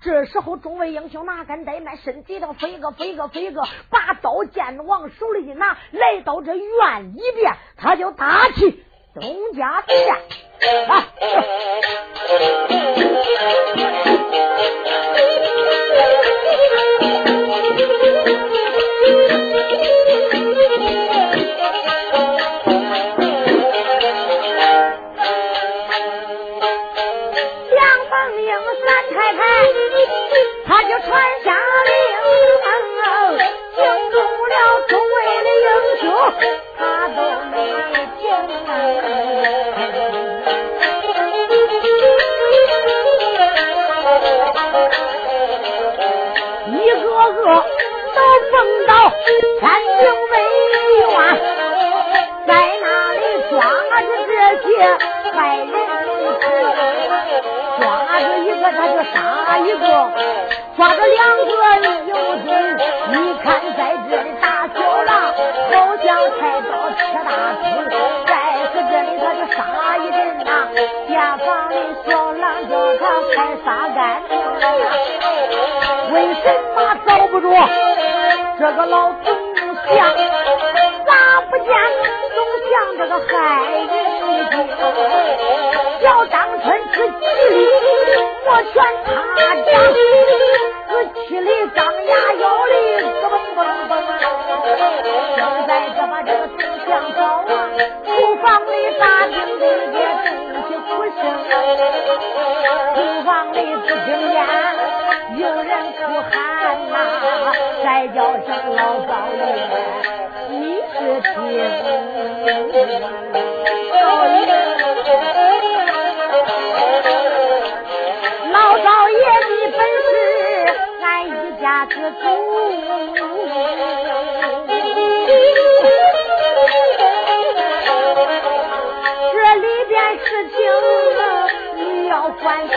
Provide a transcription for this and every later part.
这时候，众位英雄哪敢怠慢，身体上飞个飞个飞个，把刀剑往手里一拿，来到这院里边，他就打起东家店啊。都蹦到天津卫院在那里抓着这些坏人抓着一个他就杀一个抓着两个又有罪。你看在这里打小狼好像菜刀切大葱在这里他就杀一人呐。下方的小狼叫他快杀干净为什么招不住这个老总将？咋不见总将这个害人精？小张春是七里莫选他将，是七里张牙咬令。叫声老少爷，你是听？老少爷的本事，俺一家之主。这里边事情你要关心。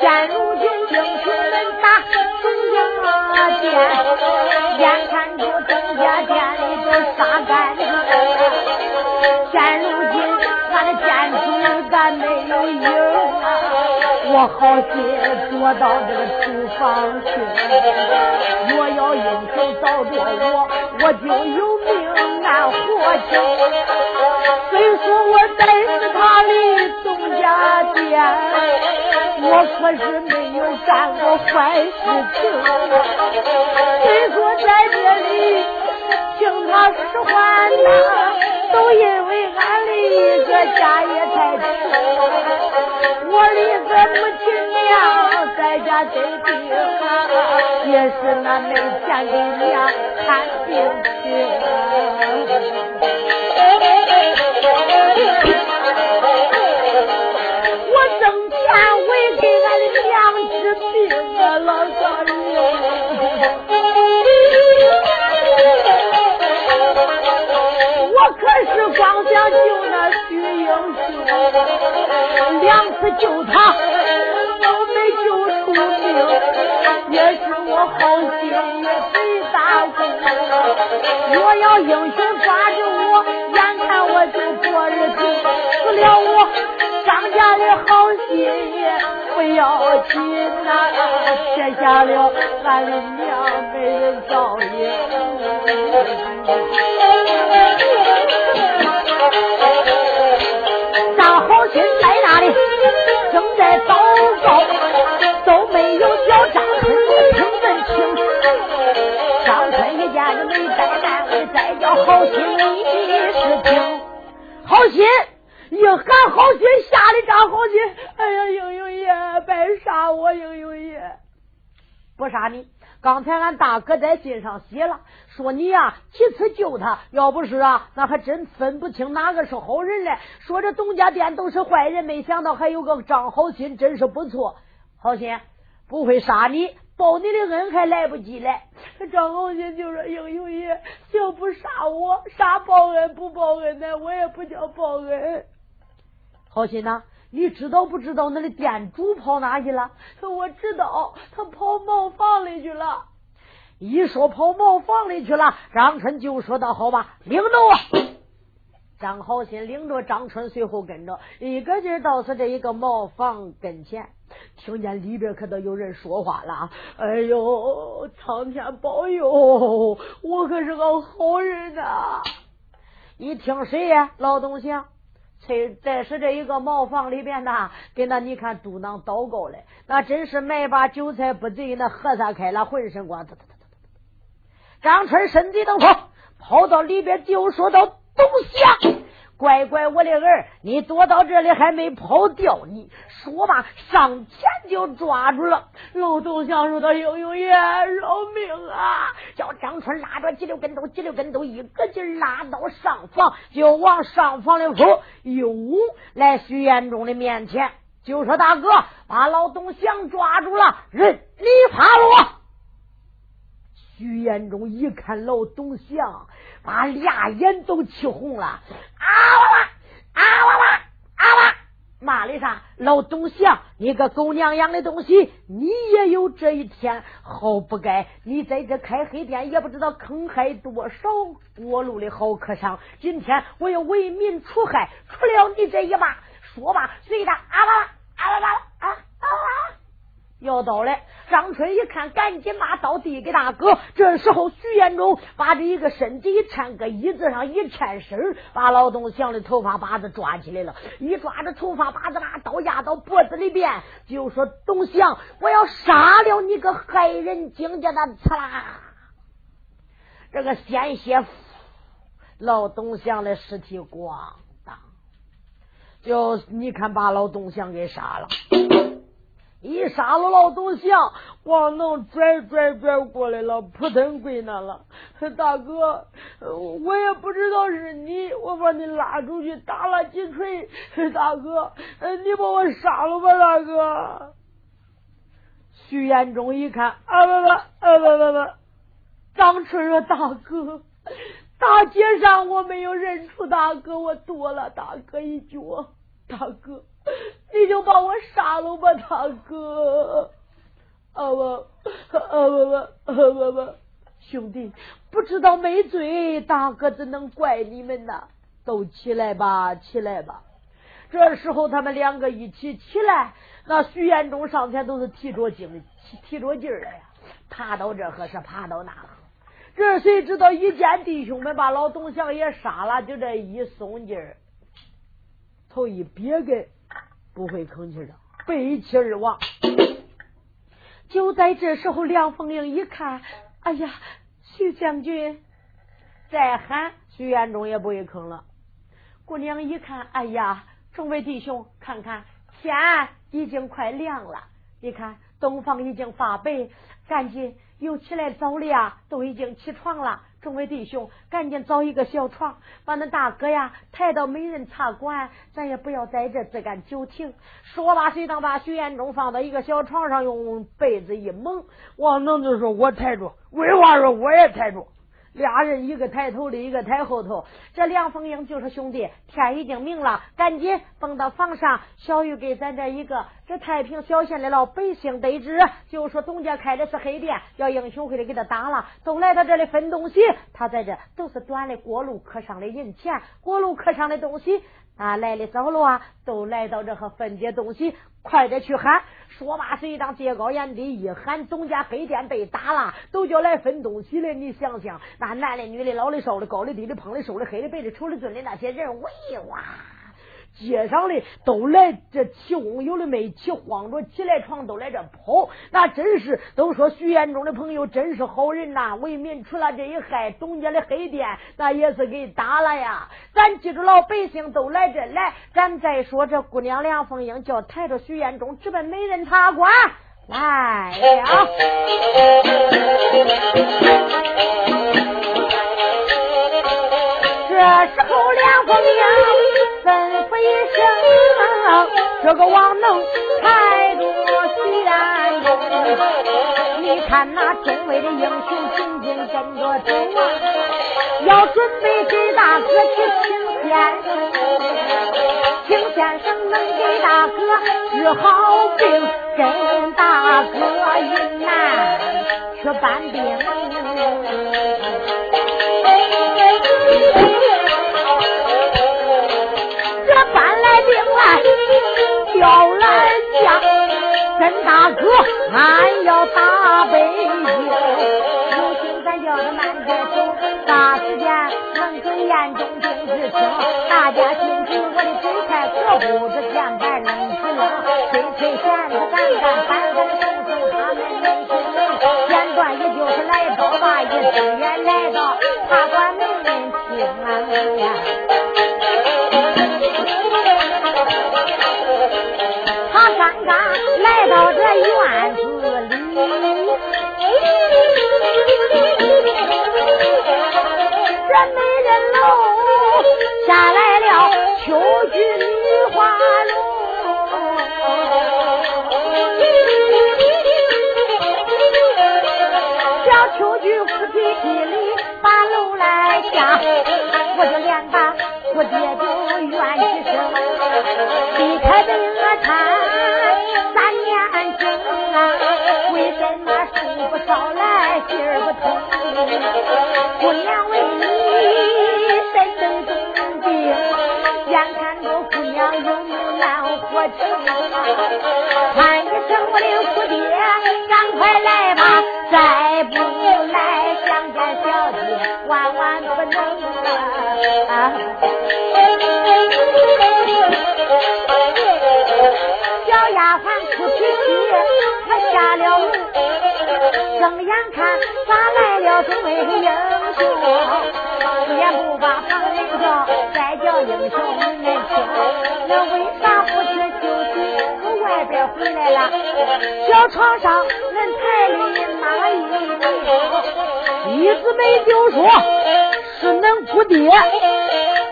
现如今英雄们。眼看着东家店里都杀干净，现如今俺的店主咱没有影啊！我好心躲到这个厨房去，若要英雄找着我，我就有命俺活去。虽说我在是他的东家店。我可是没有干过坏事情，虽说在这里听他使唤呐，都因为俺的一个家业太穷，我的一个母亲娘在家得病，也是那没钱给娘看病去。英雄抓住我，眼看我就过日子，死了我。张家的好心不要紧呐，撇下了俺的娘没人照应。刚才俺大哥在信上写了，说你呀几次救他，要不是啊，那还真分不清哪个是好人嘞。说这东家店都是坏人，没想到还有个张好心，真是不错。好心不会杀你，报你的恩还来不及嘞。张好心就说：“英雄爷，就不杀我，杀报恩不报恩呢，我也不叫报恩。”好心呐，你知道不知道那的店主跑哪去了？我知道，他跑茅房里去了。一说跑茅房里去了，张春就说道：“好吧，领着我。”张好心领着张春，随后跟着，一个劲儿到是这一个茅房跟前。听见里边可都有人说话了。哎呦，苍天保佑，我可是个好人呐！一听谁呀？老东乡，在在是这一个茅房里边呐，给那你看嘟囔祷告嘞，那真是卖把韭菜不贼，那和尚开了浑身光。张春身体都跑，跑到里边就说到东乡。乖乖，我的儿，你躲到这里还没跑掉？你说吧，上前就抓住了。老东乡说：“他英雄爷，饶命啊！”叫张春拉着几溜跟头，几溜跟头，一个劲拉到上房，就往上房里扑。又，来徐延忠的面前，就说：“大哥，把老东乡抓住了，人你怕了。”徐延忠一看老东乡。把俩眼都气红了，啊哇哇，啊哇哇，啊哇！骂的啥？老东西，你个狗娘养的东西，你也有这一天，好不该！你在这开黑店，也不知道坑害多少过路的好客商。今天我要为民除害，除了你这一把，说吧，随他啊哇啊哇哇啊啊哇！要到了。张春一看，赶紧把刀递给大哥。这时候，徐延忠把这一个身体一颤，搁椅子上一颤身，把老东祥的头发把子抓起来了。一抓着头发把子，把刀压到脖子里边，就说：“东祥，我要杀了你个害人精家的！”刺啦，这个鲜血，老东祥的尸体咣当，就你看，把老东祥给杀了。一杀了老东乡，光能拽拽拽过来了，扑腾跪那了。大哥，我也不知道是你，我把你拉出去打了几锤。大哥，你把我杀了吧，大哥。徐延忠一看，啊不不啊不不不，张春说：“大哥，大街上我没有认出大哥，我躲了大哥一脚，大哥。” 你就把我杀了吧，大哥！啊不啊不不啊不不，兄弟，不知道没罪，大哥怎能怪你们呢？都起来吧，起来吧！这时候他们两个一起起来，那徐延忠上前都是提着劲，提着劲儿的呀，爬到这可是爬到那。这谁知道一见弟兄们把老东祥也杀了，就这一松劲儿，头一别个。不会吭气的，背气而亡。就在这时候，梁凤英一看，哎呀，徐将军再喊，徐延忠也不会吭了。姑娘一看，哎呀，众位弟兄，看看天已经快亮了，你看东方已经发白，赶紧又起来早了呀，都已经起床了。众位弟兄，赶紧找一个小床，把那大哥呀抬到美人茶馆，咱也不要在这自干酒亭。说罢，谁当把许延忠放到一个小床上，用被子一蒙。王能就说：“我抬住。”魏华说：“我也抬住。”俩人一个抬头的，一个抬后头。这梁凤英就说：“兄弟，天已经明了，赶紧蹦到房上。小玉给咱这一个这太平小县的老百姓得知，就说董家开的是黑店，要英雄会的给他打了，都来到这里分东西。他在这都是端的过路客商的银钱，过路客商的东西。”啊，来的早了啊，都来到这和分解东西，快点去喊！说罢，谁当接高言的一喊，总家黑店被打了，都叫来分东西了。你想想，那男的、女的、老的、少的、高的、低的、胖的、瘦的、黑的、白的、丑的、俊的那些人，喂哇！街上的都来这起哄，有的没起，慌着起来床都来这跑，那真是都说徐延忠的朋友真是好人呐，为民除了这一害，董家的黑店那也是给打了呀。咱记住老百姓都来这来，咱再说这姑娘梁凤英叫抬着徐延忠直奔美人茶馆来了。这时候梁凤英。吩咐一声，这个王能抬住徐延忠。你看那众位的英雄紧紧跟着走啊，要准备给大哥去请先生。请先生能给大哥治好病，跟大哥云南去搬兵。叫来将，跟大哥，俺要打北京，有心咱叫他慢点走，啥时间能给眼中定是清？大家听听我的嘴菜，可不子前边能吃冷，吹吹弦子干干，板板手手他们能是能。简短也就是来到吧，一支远来到茶馆门厅呀。刚刚来到这院子里，这美人楼下来了秋菊女花容，叫秋菊夫妻心里把楼来下，我就连把我爹就怨几声，离开的我看三年啊，为什么书不捎来心儿不通？姑娘为你身登重病，眼看着姑娘有命难活成，喊一声我的姑爹，赶快来吧，再不来想见小姐，万万不能啊！睁眼看咋来了这位英雄，也不把旁人叫，再叫英雄你们听，那为啥不去休息？从外边回来了，小床上恁抬的哪一名？一姊妹就说是恁姑爹，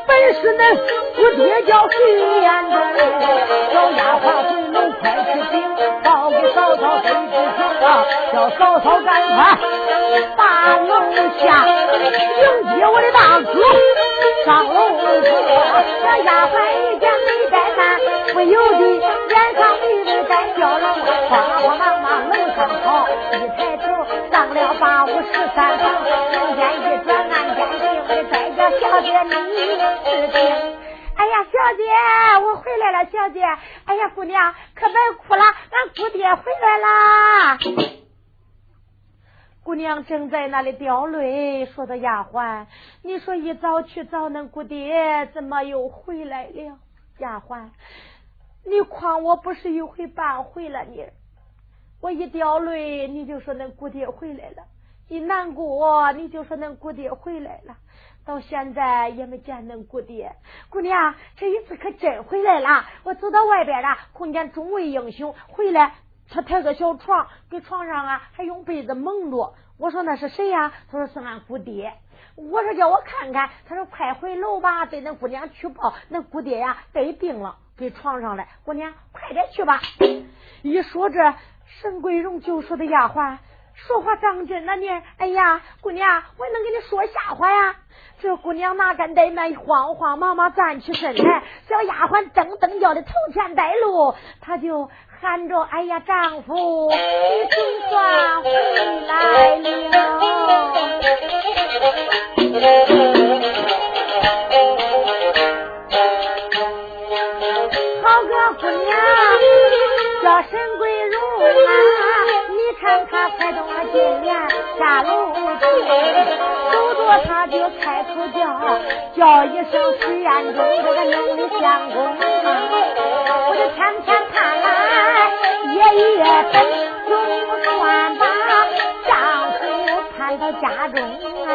本是恁姑爹叫徐延忠。小丫鬟回楼快去禀，报给嫂嫂得知情啊！叫嫂嫂赶快把楼下迎接我的大哥上楼去。这丫鬟一见没带饭，不由得脸上微微带笑容，慌慌忙忙楼上跑，一抬头上了八五十三层，人间一转暗间行，我的在家小姐你是听。哎呀，小姐，我回来了，小姐。哎呀，姑娘可别哭了，俺姑爹回来啦。姑娘正在那里掉泪，说的丫鬟，你说一早去找恁姑爹，怎么又回来了？丫鬟，你诓我不是一回半回了你，我一掉泪，你就说恁姑爹回来了；一难过，你就说恁姑爹回来了。到现在也没见恁姑爹，姑娘这一次可真回来了。我走到外边了，碰见众位英雄回来，他抬个小床，给床上啊还用被子蒙着。我说那是谁呀？他说是俺姑爹。我说叫我看看，他说快回楼吧，对恁姑娘去报，恁姑爹呀得病了，给床上了。姑娘快点去吧。一说这，沈桂荣就说的丫鬟。说话当真呢你？哎呀，姑娘，我能跟你说瞎话呀？这姑娘哪敢怠慢，慌慌忙忙站起身来，小丫鬟噔噔叫的头前带路，她就喊着：“哎呀，丈夫，你总算回来了。”啊！你看他才动了金莲下楼去，走着他就开口叫，叫一声徐彦中，这个能力相公啊！我就天天盼来，夜夜等，总算把丈夫盼到家中啊！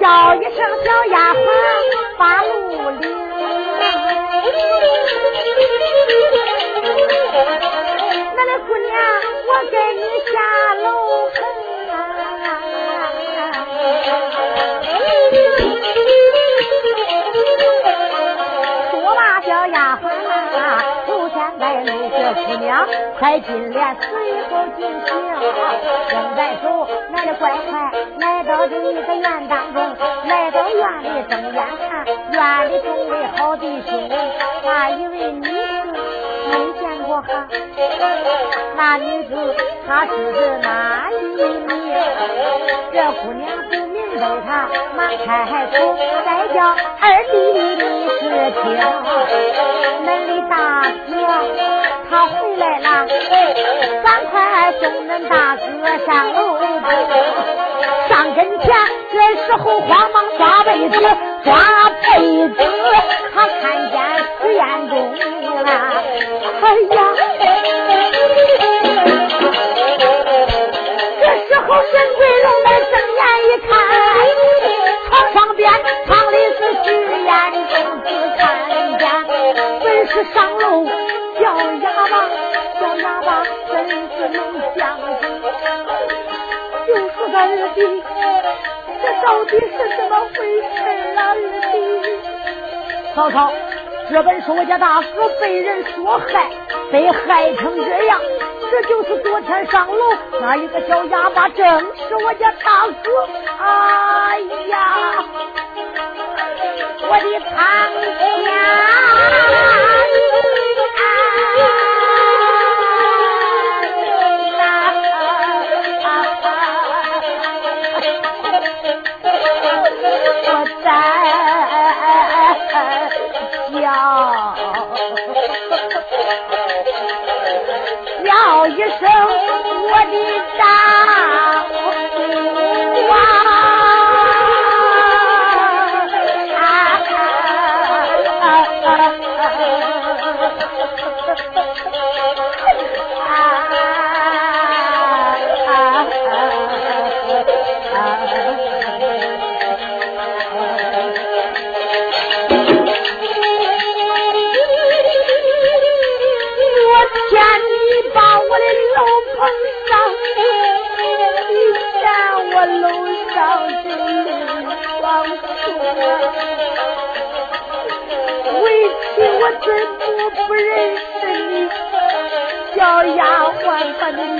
叫一声小丫鬟把路领。姑娘，我给你下楼说罢，小丫鬟头前带路，这姑娘快进帘，随后进行。正在走，来的怪快，来到这一个院当中，来到院里睁眼看，院里众位好弟兄，那一位女没见过哈，那女子她是哪一名？这姑娘不明白，她忙开口，再叫二弟你是听，恁的大哥他回。来了，赶快送恁大哥上楼上跟前，这时候慌忙抓被子，花被子，他看见徐彦中了，哎呀！这时候沈桂龙来睁眼一看，床上边躺的是徐彦中，只看见本是上楼叫哑巴，叫哑巴真是能相公，就是个二弟，到底是怎么回事啊？二弟，曹操，这本是我家大哥被人所害，被害成这样。这就是昨天上楼那一个小哑巴，正是我家大哥。哎呀，我的苍天！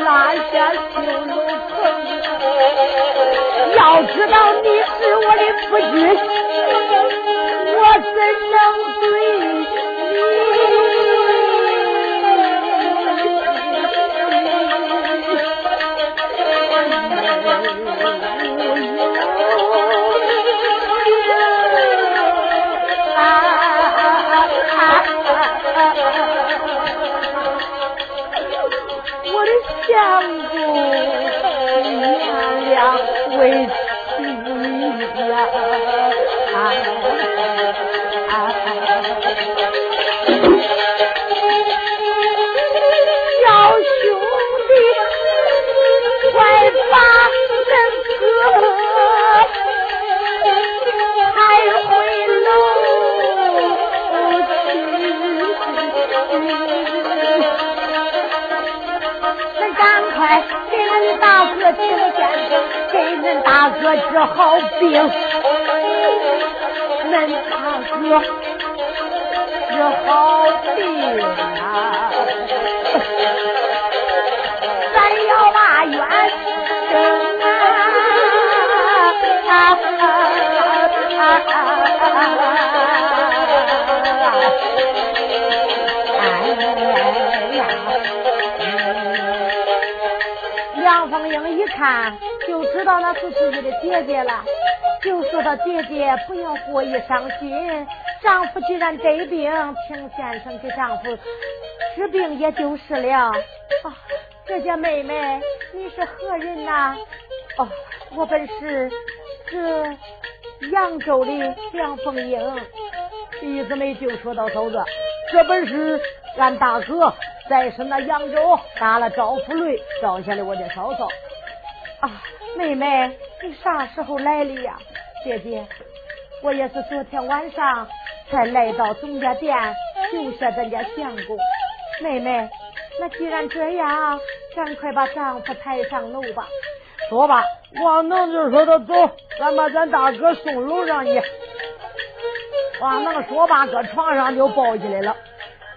把你拉下修楼棚，要知道你是我的夫君，我怎能相公，原谅为妻呀！小恁大哥治好病。恁大哥治好病啊，咱要把冤伸啊！杨凤英一看知道那是自己的姐姐了，就说道：“姐姐不要过于伤心，丈夫既然得病，请先生给丈夫治病也就是了。”啊，这家妹妹你是何人呐？哦，我本是这扬州的梁凤英。李子梅就说到：“嫂子，这本是俺大哥。”在是那扬州打了赵福瑞，招下了我的嫂嫂，妹妹，你啥时候来的呀？姐姐，我也是昨天晚上才来到总家店救下咱家相公。妹妹，那既然这样，赶快把丈夫抬上楼吧。说吧，王能就说他走，咱把咱大哥送楼上去。王能说罢，搁床上就抱起来了。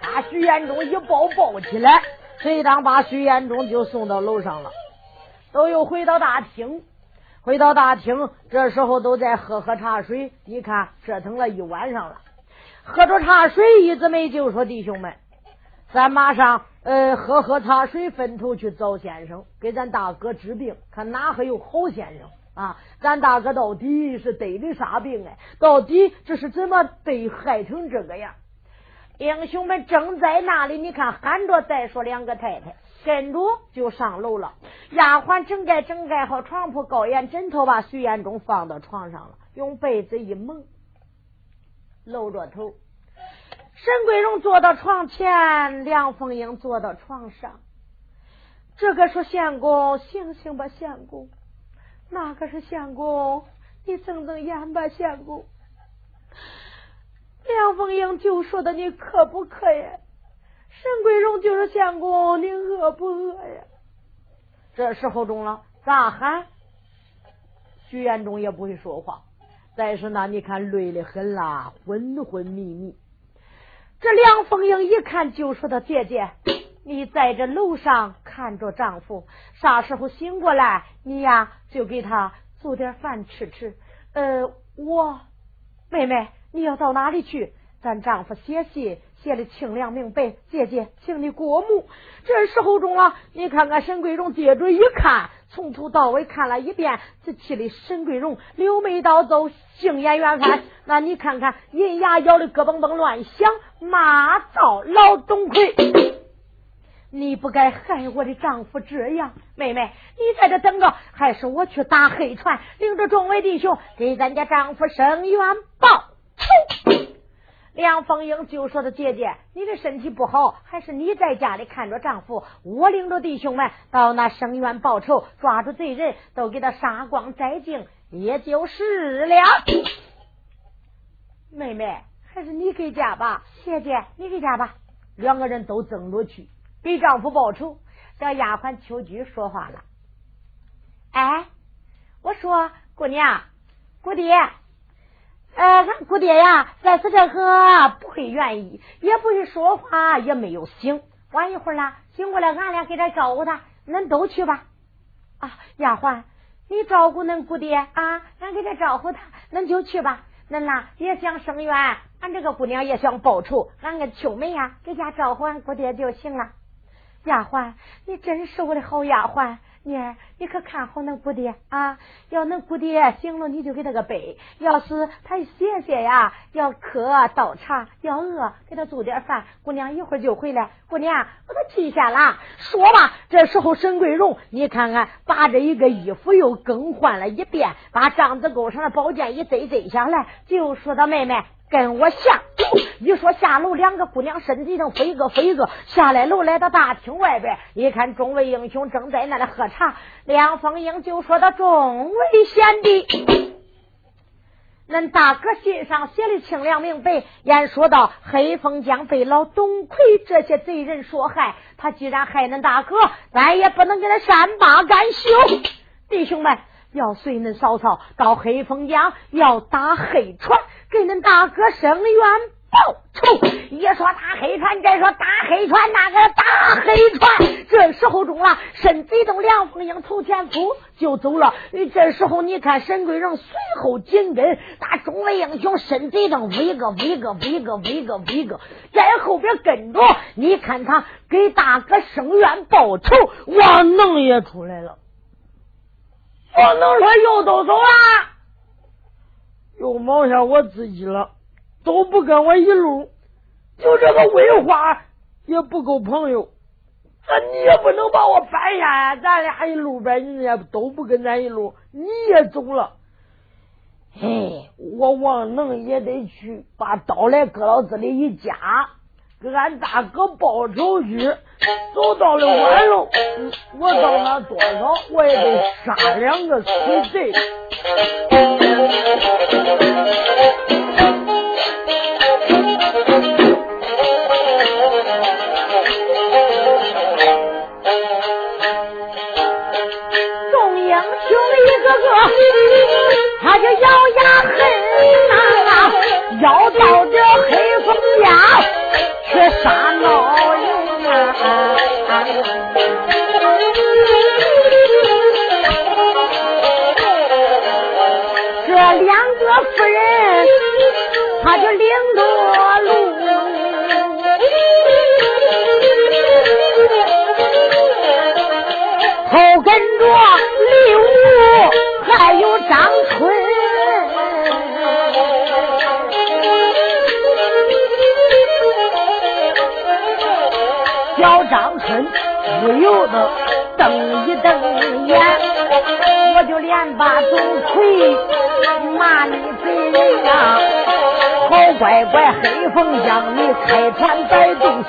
把徐延忠一抱抱起来，谁当把徐延忠就送到楼上了，都又回到大厅，回到大厅，这时候都在喝喝茶水。你看折腾了一晚上了，喝着茶水，一直没就说：“弟兄们，咱马上呃喝喝茶水，分头去找先生，给咱大哥治病，看哪还有好先生啊？咱大哥到底是得的啥病哎？到底这是怎么被害成这个样？”英雄们正在那里，你看喊着再说两个太太跟着就上楼了。丫鬟整盖整盖好床铺，高檐枕头把徐延忠放到床上了，用被子一蒙，露着头。沈桂荣坐到床前，梁凤英坐到床上。这个说相公，醒醒吧，相公。那个是相公，你睁睁眼吧，相公。梁凤英就说的，你渴不渴呀？沈桂荣就是相公，你饿不饿呀？这时候中了，咋喊？徐延忠也不会说话。再是呢，你看累的很啦，昏昏迷迷。这梁凤英一看，就说她姐姐，你在这楼上看着丈夫，啥时候醒过来，你呀就给他做点饭吃吃。呃，我妹妹。你要到哪里去？咱丈夫写信写的清凉明白，姐姐，请你过目。这时候中了，你看看沈桂荣接着一看，从头到尾看了一遍，这气的沈桂荣柳眉倒皱，杏眼圆翻。那你看看，银牙咬的咯嘣嘣乱响，骂造老董魁。你不该害我的丈夫这样，妹妹，你在这等着，还是我去打黑船，领着众位弟兄给咱家丈夫伸冤报。梁凤英就说：“的姐姐，你的身体不好，还是你在家里看着丈夫？我领着弟兄们到那生院报仇，抓住罪人，都给他杀光摘净，也就是了。”妹妹，还是你给家吧。姐姐，你给家吧。两个人都争着去给丈夫报仇。这丫鬟秋菊说话了：“哎，我说姑娘，姑爹。”呃，俺姑爹呀，在此这个不会愿意，也不会说话，也没有醒。晚一会儿了，醒过来，俺俩给他照顾他，恁都去吧。啊，丫鬟，你照顾恁姑爹啊，俺给他照顾他，恁就去吧。恁呐也想生冤，俺这个姑娘也想报仇，俺个秋梅呀，给家照顾俺姑爹就行了。丫鬟，你真是我的好丫鬟。妮儿，你可看好恁姑爹啊！要恁姑爹醒了，你就给他个背；要是他歇歇呀，要渴倒茶，要饿给他做点饭。姑娘一会儿就回来。姑娘，我都记下了。说吧，这时候沈桂荣，你看看，把这一个衣服又更换了一遍，把帐子钩上的宝剑一摘摘下来，就说到妹妹。跟我下，一说下楼，两个姑娘身体上飞个飞个下来楼，来到大厅外边，一看众位英雄正在那里喝茶。梁凤英就说到：“众位贤弟，恁大哥信上写的清凉明白，言说到黑风江被老董魁这些贼人所害，他既然害恁大哥，咱也不能给他善罢甘休。弟兄们。”要随恁嫂嫂到黑风江，要打黑船，给恁大哥生冤报仇。一说打黑船，再说打黑船，那个打黑船。这时候中了，身子一动，梁凤英头前夫就走了。这时候你看，沈贵荣随后紧跟，打众位英雄身子一动，威个威个威个威个威个，在后边跟着。你看他给大哥生冤报仇，王能也出来了。不能说又都走了，又冒下我自己了，都不跟我一路，就这个威花也不够朋友，那你也不能把我搬下呀！咱俩一路呗，人家都不跟咱一路，你也走了。哎，我王能也得去把刀来搁到这里一夹。给俺大哥报仇去，走到了晚了，我到那多少我也得杀两个死贼。众英雄一个个，他就咬牙不由得瞪一瞪眼，我就连把总魁骂你贼人啊！好乖乖，黑凤江你开船摆东西，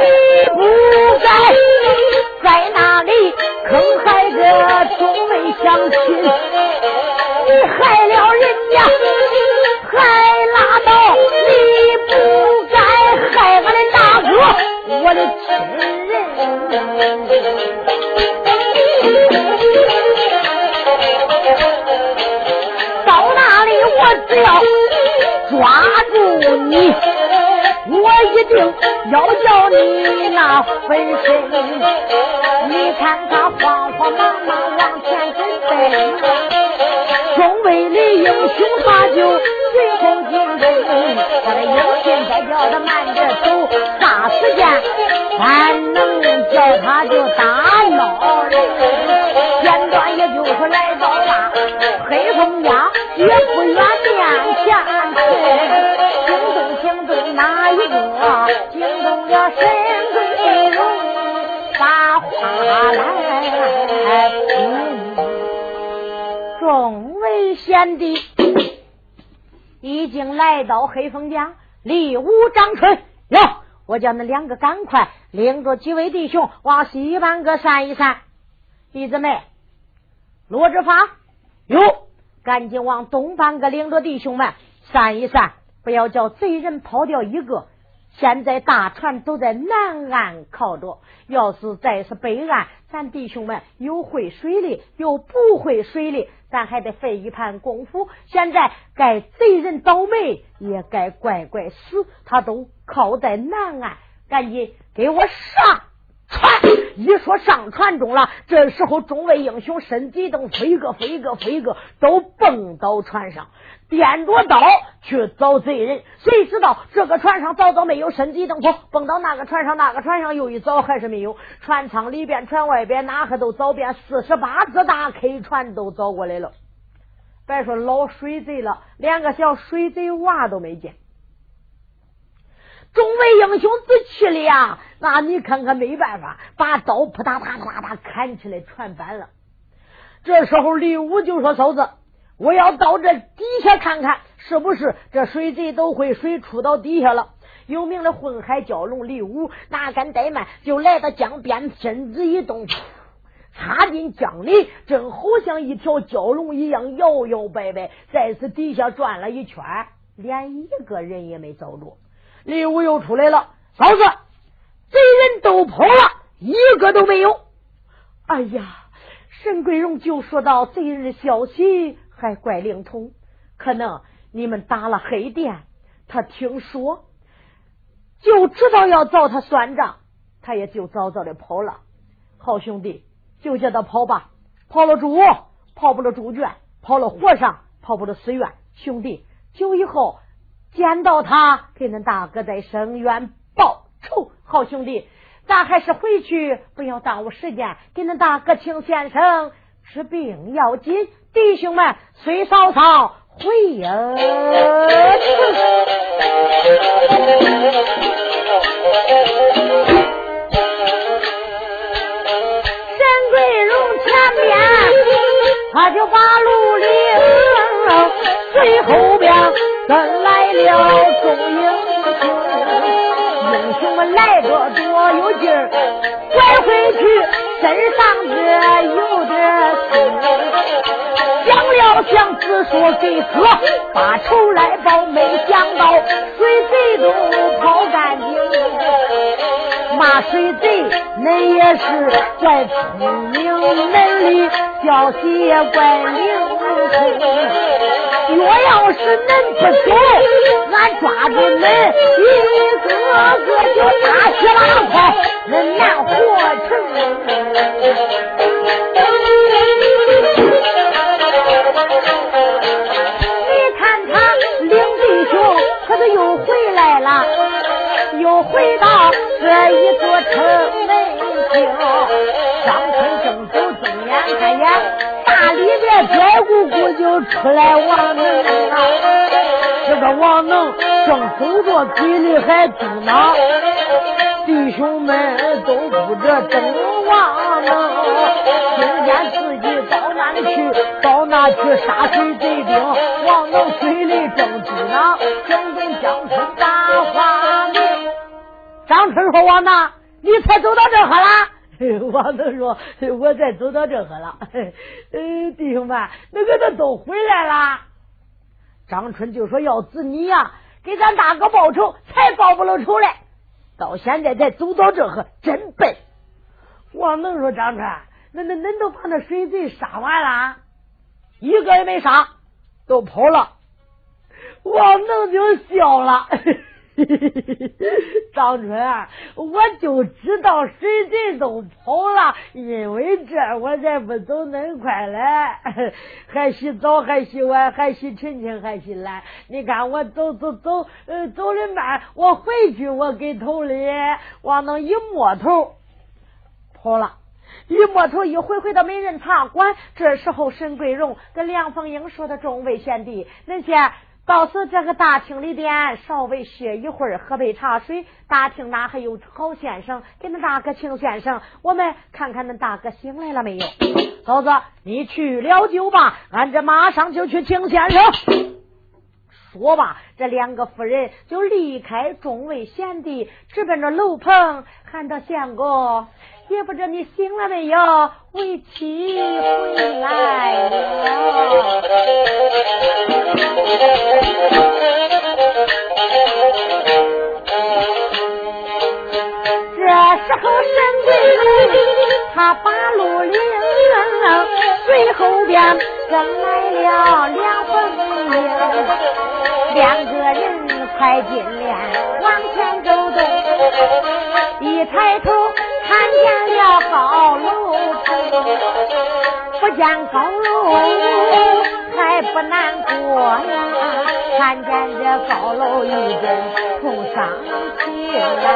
你不该在那里坑害个中尉乡亲，你害了人家，还拉倒，你不该害我的大哥，我的亲定要叫你那分身。你看他慌慌忙忙往前准备，众位的英雄他就随后进阵。他的英现在叫他慢着走，啥时间俺能叫他就打闹人？简短也就是来到了黑风家，也不来到黑风江，李武张春哟，我叫那两个赶快领着几位弟兄往西半个散一散。弟子妹，罗志发哟，赶紧往东半个领着弟兄们。散一散，不要叫贼人跑掉一个。现在大船都在南岸靠着，要是再是北岸，咱弟兄们有会水的，有不会水的，咱还得费一盘功夫。现在该贼人倒霉，也该乖乖死。他都靠在南岸，赶紧给我上！船 一说上船中了，这时候众位英雄身激动，飞个飞个飞个，都蹦到船上，掂着刀去找贼人。谁知道这个船上早早没有身机灯火，蹦到那个船上，那个船上又一找还是没有。船舱里边、船外边，哪个都找遍，四十八只大 K 船都找过来了。别说老水贼了，连个小水贼娃都没见。众位英雄子气的呀，那你看看没办法，把刀扑嗒嗒嗒嗒砍起来船板了。这时候李武就说：“嫂子，我要到这底下看看，是不是这水贼都会水出到底下了？”有名的混海蛟龙李武哪敢怠慢，就来到江边，身子一动，插进江里，正好像一条蛟龙一样摇摇摆摆，在此底下转了一圈，连一个人也没找着。李武又出来了，嫂子，贼人都跑了，一个都没有。哎呀，沈桂荣就说到贼人的消息还怪灵通，可能你们打了黑店，他听说就知道要找他算账，他也就早早的跑了。好兄弟，就叫他跑吧，跑了猪，跑不了猪圈，跑了和尚，跑不了寺院。兄弟，就以后。见到他，给恁大哥在声冤报仇。好兄弟，咱还是回去，不要耽误时间。给恁大哥请先生治病要紧。弟兄们，随嫂嫂回呀。沈桂荣前边，他就把路领，随后边跟来。了众英雄，英雄们来着多有劲儿，拐回去身上这有点刺。想了想，只说给哥把仇来报，没想到水贼都跑干净。骂水贼，恁也是怪聪明，能力消息也怪灵通。若要是恁不走，俺抓住恁一个个就大卸拉快，恁难活成。你看他领弟兄可是又回来了，又回到这一座城门厅，张春正走正眼看眼。大里边飘咕咕就出来王能啊！这个王能正走着，嘴里还嘟囔：“弟兄们都顾着争王能，今天自己到哪里去，到哪去杀谁贼兵，王能嘴里正嘟囔，惊动江春打话明。张春说：“王能，你才走到这哈了？” 王能说：“我才走到这河了。呃，弟兄们，那个他都回来了。”张春就说：“要子你呀，给咱大哥报仇，才报不了仇来。到现在才走到这河，真笨。”王能说：“张春，那那恁都把那水贼杀完了？一个也没杀，都跑了。”王能就笑了。张春啊，我就知道水贼都跑了，因为这我才不走恁快嘞，还洗澡，还洗碗，还洗尘清，还洗懒。你看我走走走，呃，走的慢，我回去我给头里，往那一摸头，跑了，一摸头一回回到没人查管。这时候，沈桂荣跟梁凤英说的：“众位贤弟，恁先。”到时这个大厅里边稍微歇一会儿，喝杯茶水。大厅哪还有好先生？给恁大哥请先生。我们看看恁大哥醒来了没有？嫂子，你去了酒吧，俺这马上就去请先生。说罢，这两个妇人就离开众位贤弟，直奔着楼棚，喊到相公。也不知你醒了没有？为妻回来了。这时候沈桂荣他把路领，随后边跟来了梁凤英，两个人才进帘往前走动，一抬头。看见了高楼不见高楼还不难过呀。看见这高楼一阵痛伤心呀。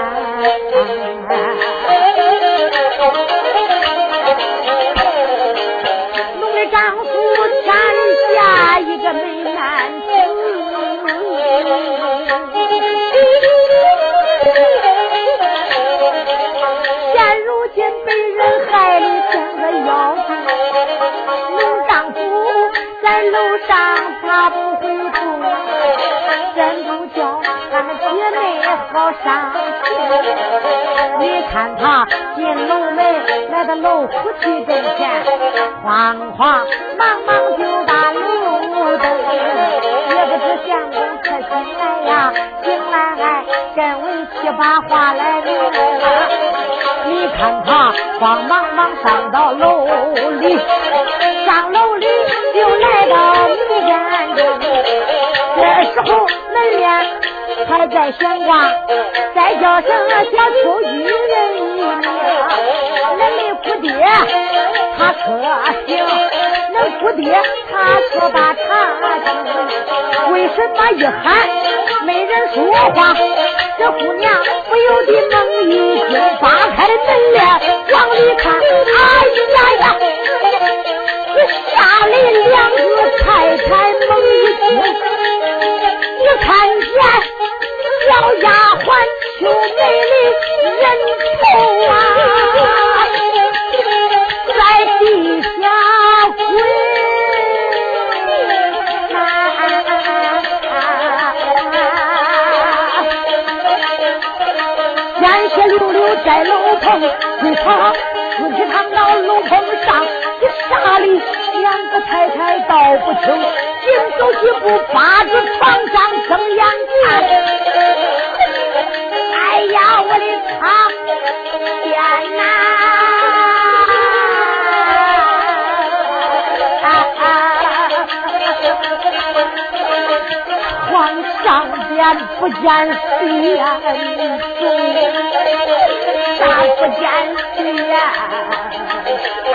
伤心。你看他进楼门，来到楼夫妻跟前，慌慌忙忙就把路灯，也不知相公可醒来呀，醒来真为七把话来明。你看他慌忙忙上到楼里，上楼里就来到门前中。这时候门帘还在悬挂，再叫声小秋雨人名。恁的姑爹他可行，恁姑爹他可把茶敬。为什么一喊没人说话？这姑娘不由得猛一惊，扒开门帘往里看，哎呀呀！下来两个太太，猛一惊，只看见小丫鬟秋美丽人头啊，在地下跪。在楼棚，一躺，自己躺到楼棚上，两个太太道不清，紧走几步，趴着床上睁眼看。哎呀，我的苍天呐！皇上见不见仙宗？啥不见血啊，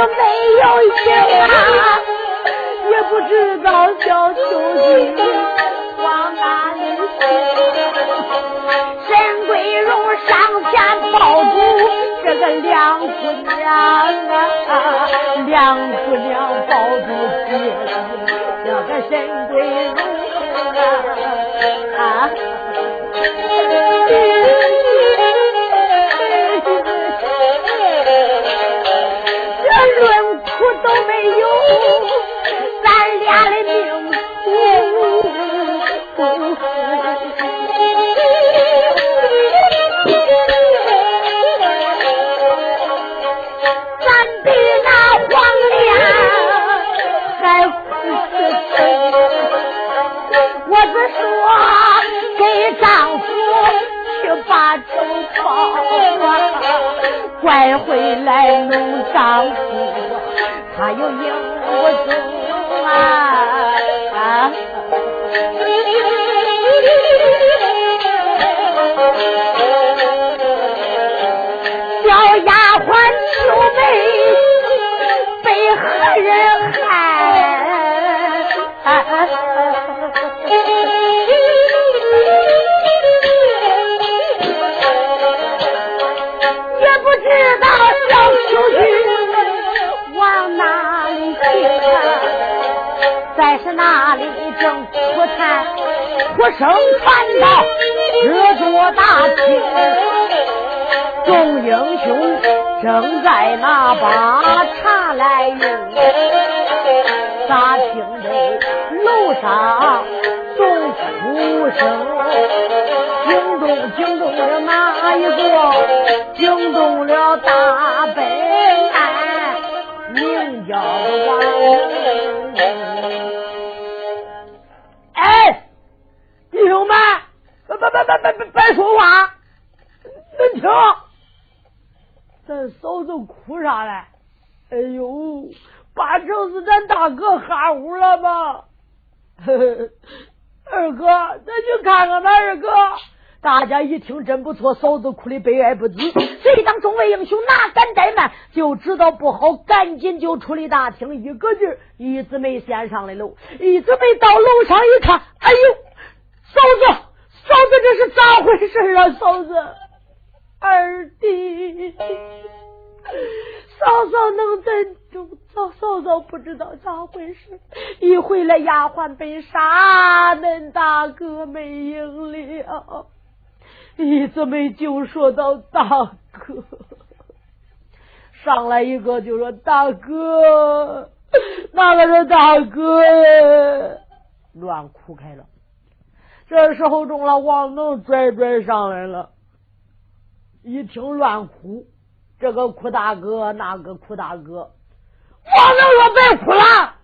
就没有影啊，也不知道小秋菊往哪里去。沈桂荣上前抱住这个梁姑娘啊，梁姑娘抱住爹这个沈桂荣啊。啊丈夫，他又应正在那把茶来用，咋听得楼上都哭啥嘞？哎呦，八成是咱大哥哈屋了吧？二哥，咱去看看吧二哥。大家一听真不错，嫂子哭的悲哀不止。谁当众位英雄哪敢怠慢？就知道不好，赶紧就出了大厅。一个劲儿，一直没先上来楼，一直没到楼上一看，哎呦，嫂子！嫂子，这是咋回事啊？嫂子，二弟，嫂嫂能怎中？嫂嫂嫂不知道咋回事，一回来丫鬟被杀，恁大哥没应了，一直没就说到大哥，上来一个就说大哥，那个是大哥？乱哭开了。这时候中了，王能拽拽上来了，一听乱哭，这个哭大哥，那个哭大哥，王能说别哭了，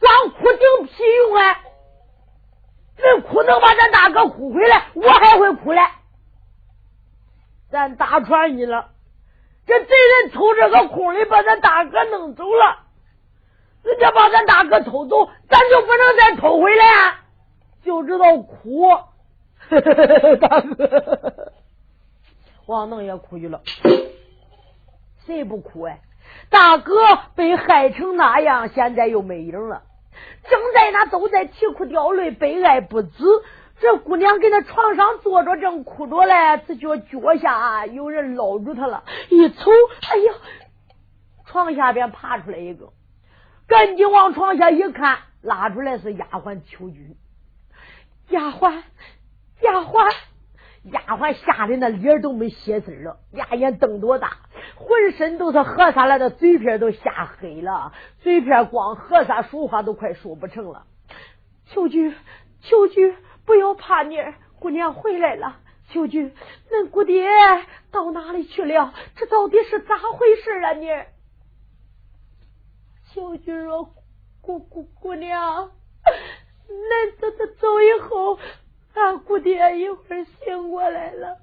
光哭顶屁用啊！恁哭能把咱大哥哭回来，我还会哭嘞。咱打穿你了，这贼人偷这个空里把咱大哥弄走了，人家把咱大哥偷走，咱就不能再偷回来啊！就知道哭，大哥，王能也哭去了，谁不哭哎？大哥被害成那样，现在又没影了，正在那都在啼哭掉泪，悲哀不止。这姑娘给他床上坐着，正哭着嘞，只觉脚下有人捞住他了，一瞅，哎呀，床下边爬出来一个，赶紧往床下一看，拉出来是丫鬟秋菊。丫鬟，丫鬟，丫鬟吓得那脸都没血丝了，俩眼瞪多大，浑身都是河沙了，的嘴片都吓黑了，嘴片光河沙，说话都快说不成了。秋菊，秋菊，不要怕，妮儿，姑娘回来了。秋菊，恁姑爹到哪里去了？这到底是咋回事啊？妮儿，秋菊说：“姑姑姑娘。”恁走走走以后，俺姑爹一会儿醒过来了，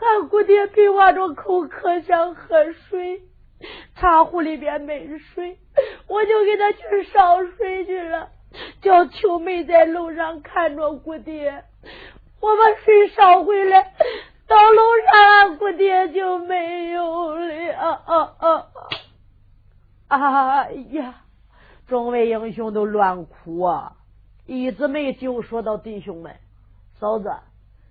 俺姑爹比划着口渴想喝水，茶壶里边没水，我就给他去烧水去了，叫秋梅在楼上看着姑爹，我把水烧回来，到楼上俺姑爹就没有了。啊啊啊哎呀，众位英雄都乱哭啊！一姊妹就说到：“弟兄们，嫂子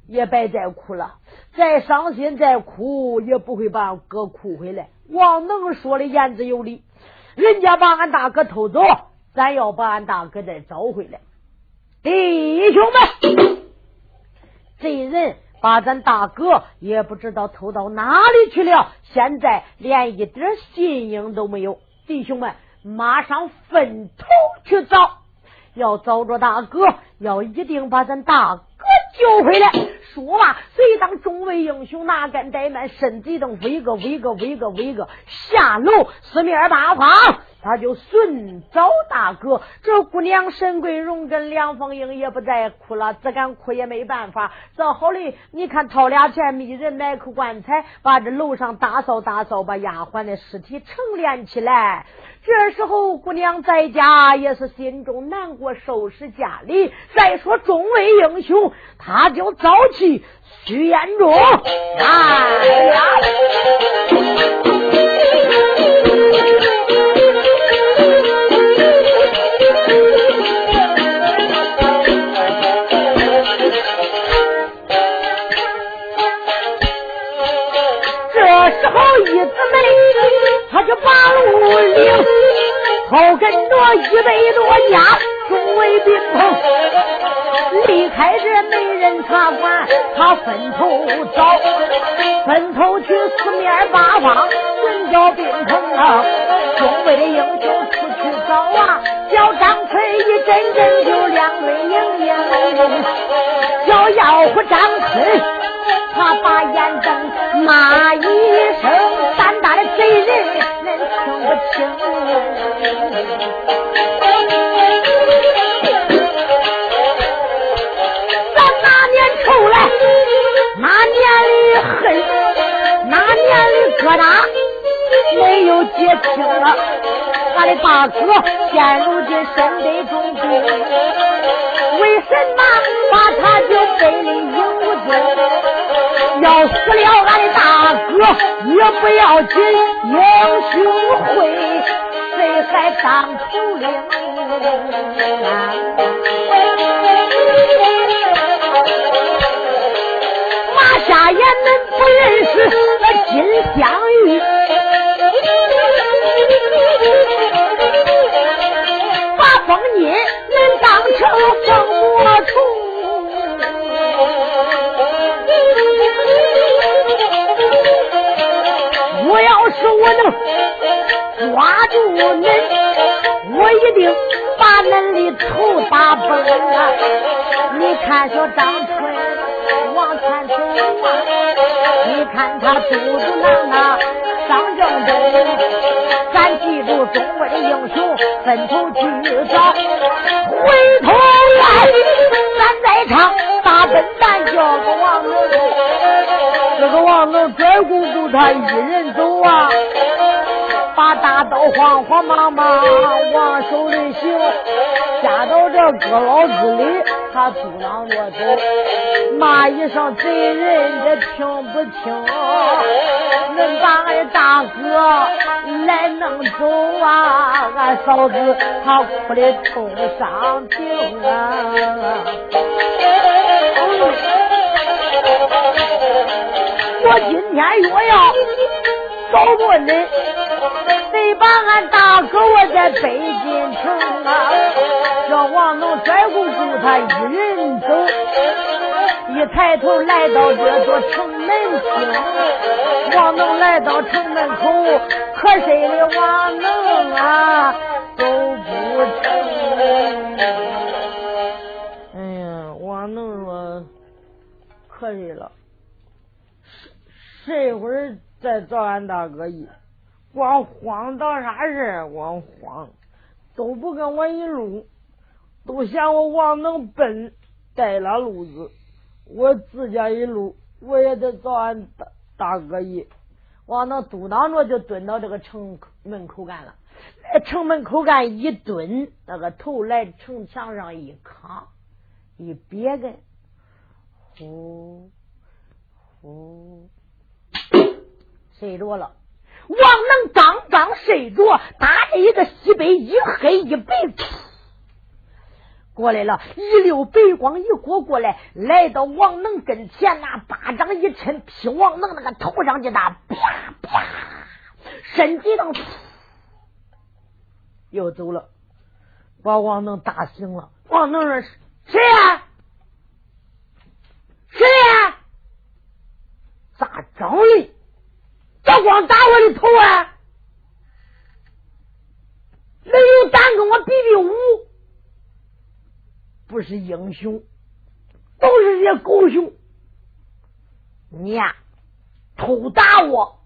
也别再哭了，再伤心再哭也不会把哥哭回来。”王能说的言之有理，人家把俺大哥偷走，咱要把俺大哥再找回来。弟兄们，这人把咱大哥也不知道偷到哪里去了，现在连一点信影都没有。弟兄们，马上分头去找，要找着大哥，要一定把咱大救回来。说吧，谁当众位英雄哪敢怠慢，身体等围个围个围个围个下楼，四面八方。他就寻找大哥，这姑娘沈桂荣跟梁凤英也不再哭了，只敢哭也没办法。这好嘞，你看掏俩钱，密人买口棺材，把这楼上打扫打扫，把丫鬟的尸体陈殓起来。这时候姑娘在家也是心中难过，收拾家里。再说众位英雄，他就早起徐延中来了。领，后跟着一百多家众位兵朋，离开这美人茶馆，他分头找，分头去四面八方寻找兵朋啊！众位的英雄出去找啊，叫张春一阵阵就两泪盈盈，叫要虎张春，他把眼瞪，骂一声胆大的贼人。听不清，咱哪年仇来，哪年的恨，哪年的疙瘩没有结清了。俺的大哥现如今身得重病，为什么把他就背离要死了，俺的大哥也不要紧，英雄会谁还当头领？马下也恁不认识那金镶玉。把封印能当成封魔虫，我要是我能抓住恁，我一定把恁的头打崩啊！你看小张春往前走啊，你看他肚子囊啊，张正东。咱记住，中国的英雄分头去找，回头来，咱再唱大笨蛋叫个王能，这个王能拽姑姑他一人走啊，刀慌慌忙忙往手里行，下到这阁老子里，他嘟囔着走，骂一声贼人，这听不清，恁把俺大哥来弄走啊！俺嫂子她哭的痛伤情啊！我今天若要找着你，把俺大哥我在北京城啊！叫王能拽不住他一人走，一抬头来到这座城门厅，王能来到城门口，可谁的王能啊走不成？哎呀，王能说可以了，谁会儿再找俺大哥一，光慌当啥事光慌，都不跟我一路。都嫌我往能笨，带了路子，我自家一路，我也得找俺大大哥一。往能嘟囔着就蹲到这个城门口干了，城门口干一蹲，那个头来城墙上一扛，一别根，呼呼睡着了。王能刚刚睡着，打着一个西北一黑一白，过来了，一溜白光一过过来，来到王能跟前，那巴掌一抻，劈王能那个头上去，打啪啪，身体上又走了，把王能打醒了。王能说：“谁呀？谁呀？咋整的？光打我的头啊？没有胆跟我比比武？不是英雄，都是些狗熊。你呀，偷打我，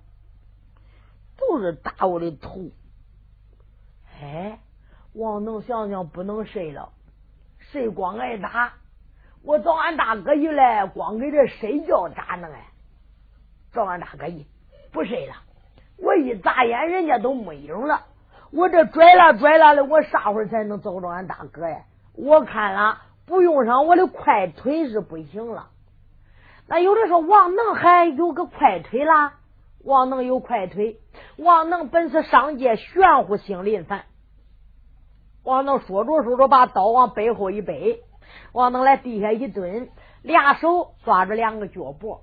都是打我的头。哎，王能想想不能睡了。”谁光挨打？我找俺大哥一来，光给这睡觉咋弄哎？找俺大哥一不睡了，我一眨眼，人家都没影了。我这拽了拽了的，我啥会儿才能找着俺大哥呀？我看了，不用上我的快腿是不行了。那有的说王能还有个快腿啦？王能有快腿？王能本是上界玄乎星林凡。王能说着说着，把刀往背后一背，王能来地下一蹲，俩手抓着两个脚脖，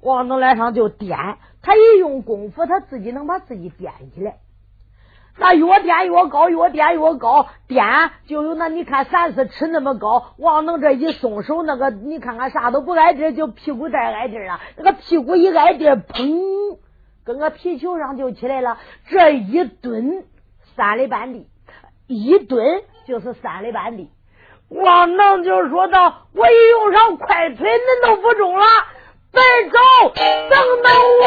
王能来上就颠，他一用功夫，他自己能把自己颠起来。那越颠越高，越颠越高，颠就有那你看三四尺那么高。王能这一松手，那个你看看啥都不挨地，就屁股带挨地了。那个屁股一挨地，砰，跟个皮球上就起来了。这一蹲，三里半地。一蹲就是三里半地，王能就说道：“我一用上快腿，恁都不中了，别走，等等我。”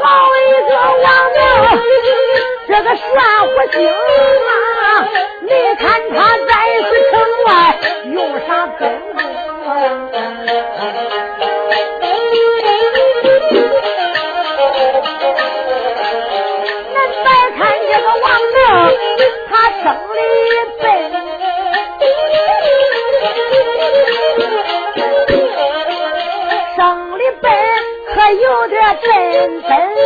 好一个王能，这个玄乎精啊！你看他在此城外用啥功夫？生的笨，生的笨，可有点真本领！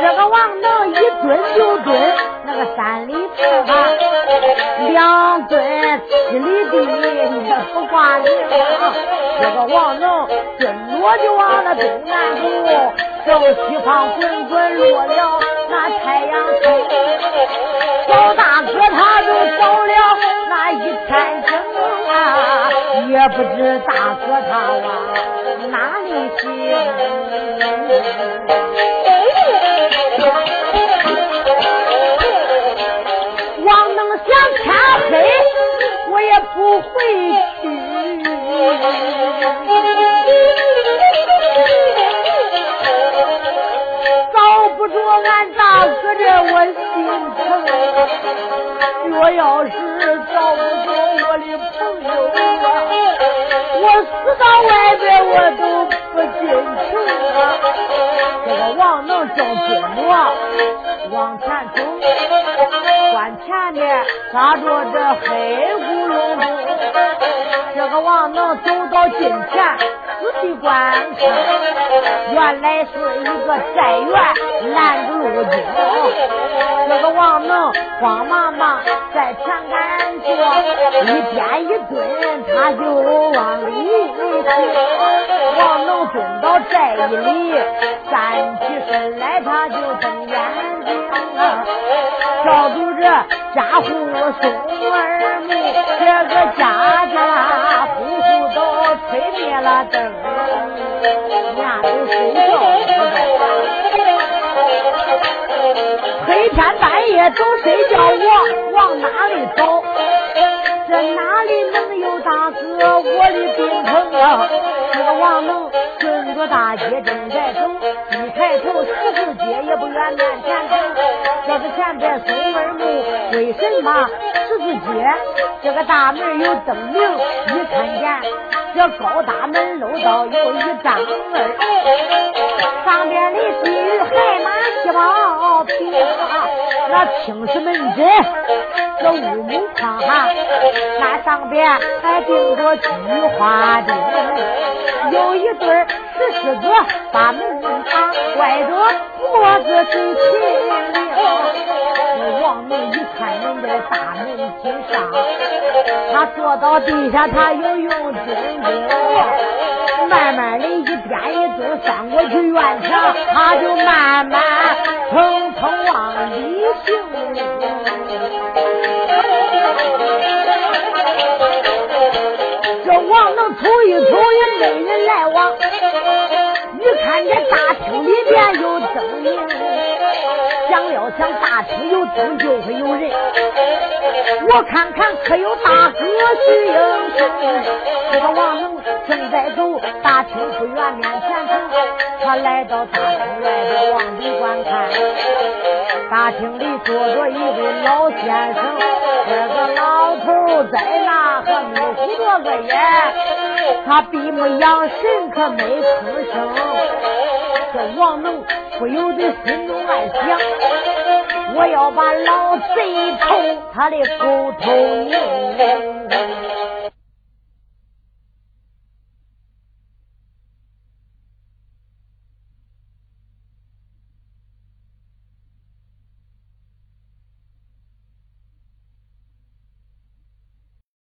这个王能一蹲就蹲那个三里地，两蹲七里地，不挂零。这个王能蹲我就往那东南走，正西方滚滚落了那太阳升，找大哥他就走了那一天整啊，也不知大哥他往哪里去。王能想天黑，我也不回去。我要是找不着我的朋友啊，我死到外边我都不进城啊。这个王能正蹲着往前走，关前面扎着这黑咕隆咚，这个王能走到近前。仔细观看，原来是一个寨院拦住路径。这个王能慌忙忙在前赶着，一边一蹲，他就往里去。王能蹲到寨里，站起身来，他就睁眼睛，照住这家户松儿木，这个家家户吹灭了灯。伢都睡觉黑天半夜都睡觉，我往哪里走？这哪里能有大哥我的宾朋啊？这个王能顺着大街正在走，一抬头十字街也不远，面前走。这是前边松门路，为什么十字街这个大门有灯明？一看见。这高大门楼道有一张门，上边的地狱海马。青石门诊，这乌木框哈，那上边还钉着菊花钉，有一对石狮子把门旁，拐着脖子水秦岭。这王明一看人家大门厅上，他坐到地下，他又用针灸，慢慢的一边一蹲，翻过去院墙，他就慢慢匆匆往里行。这王能瞅一瞅也没人来往，一看这大厅里边有灯影，想了想大厅有灯就会有人，我看看可有大哥徐英雄。这个王能正在走，大厅不远面前头，他来到大厅外边往里观看，大厅里坐着一位老先生，这个老头在那可眯糊着个眼，他闭目养神可没吭声。这王能不由得心中暗想，我要把老贼头他的狗头拧。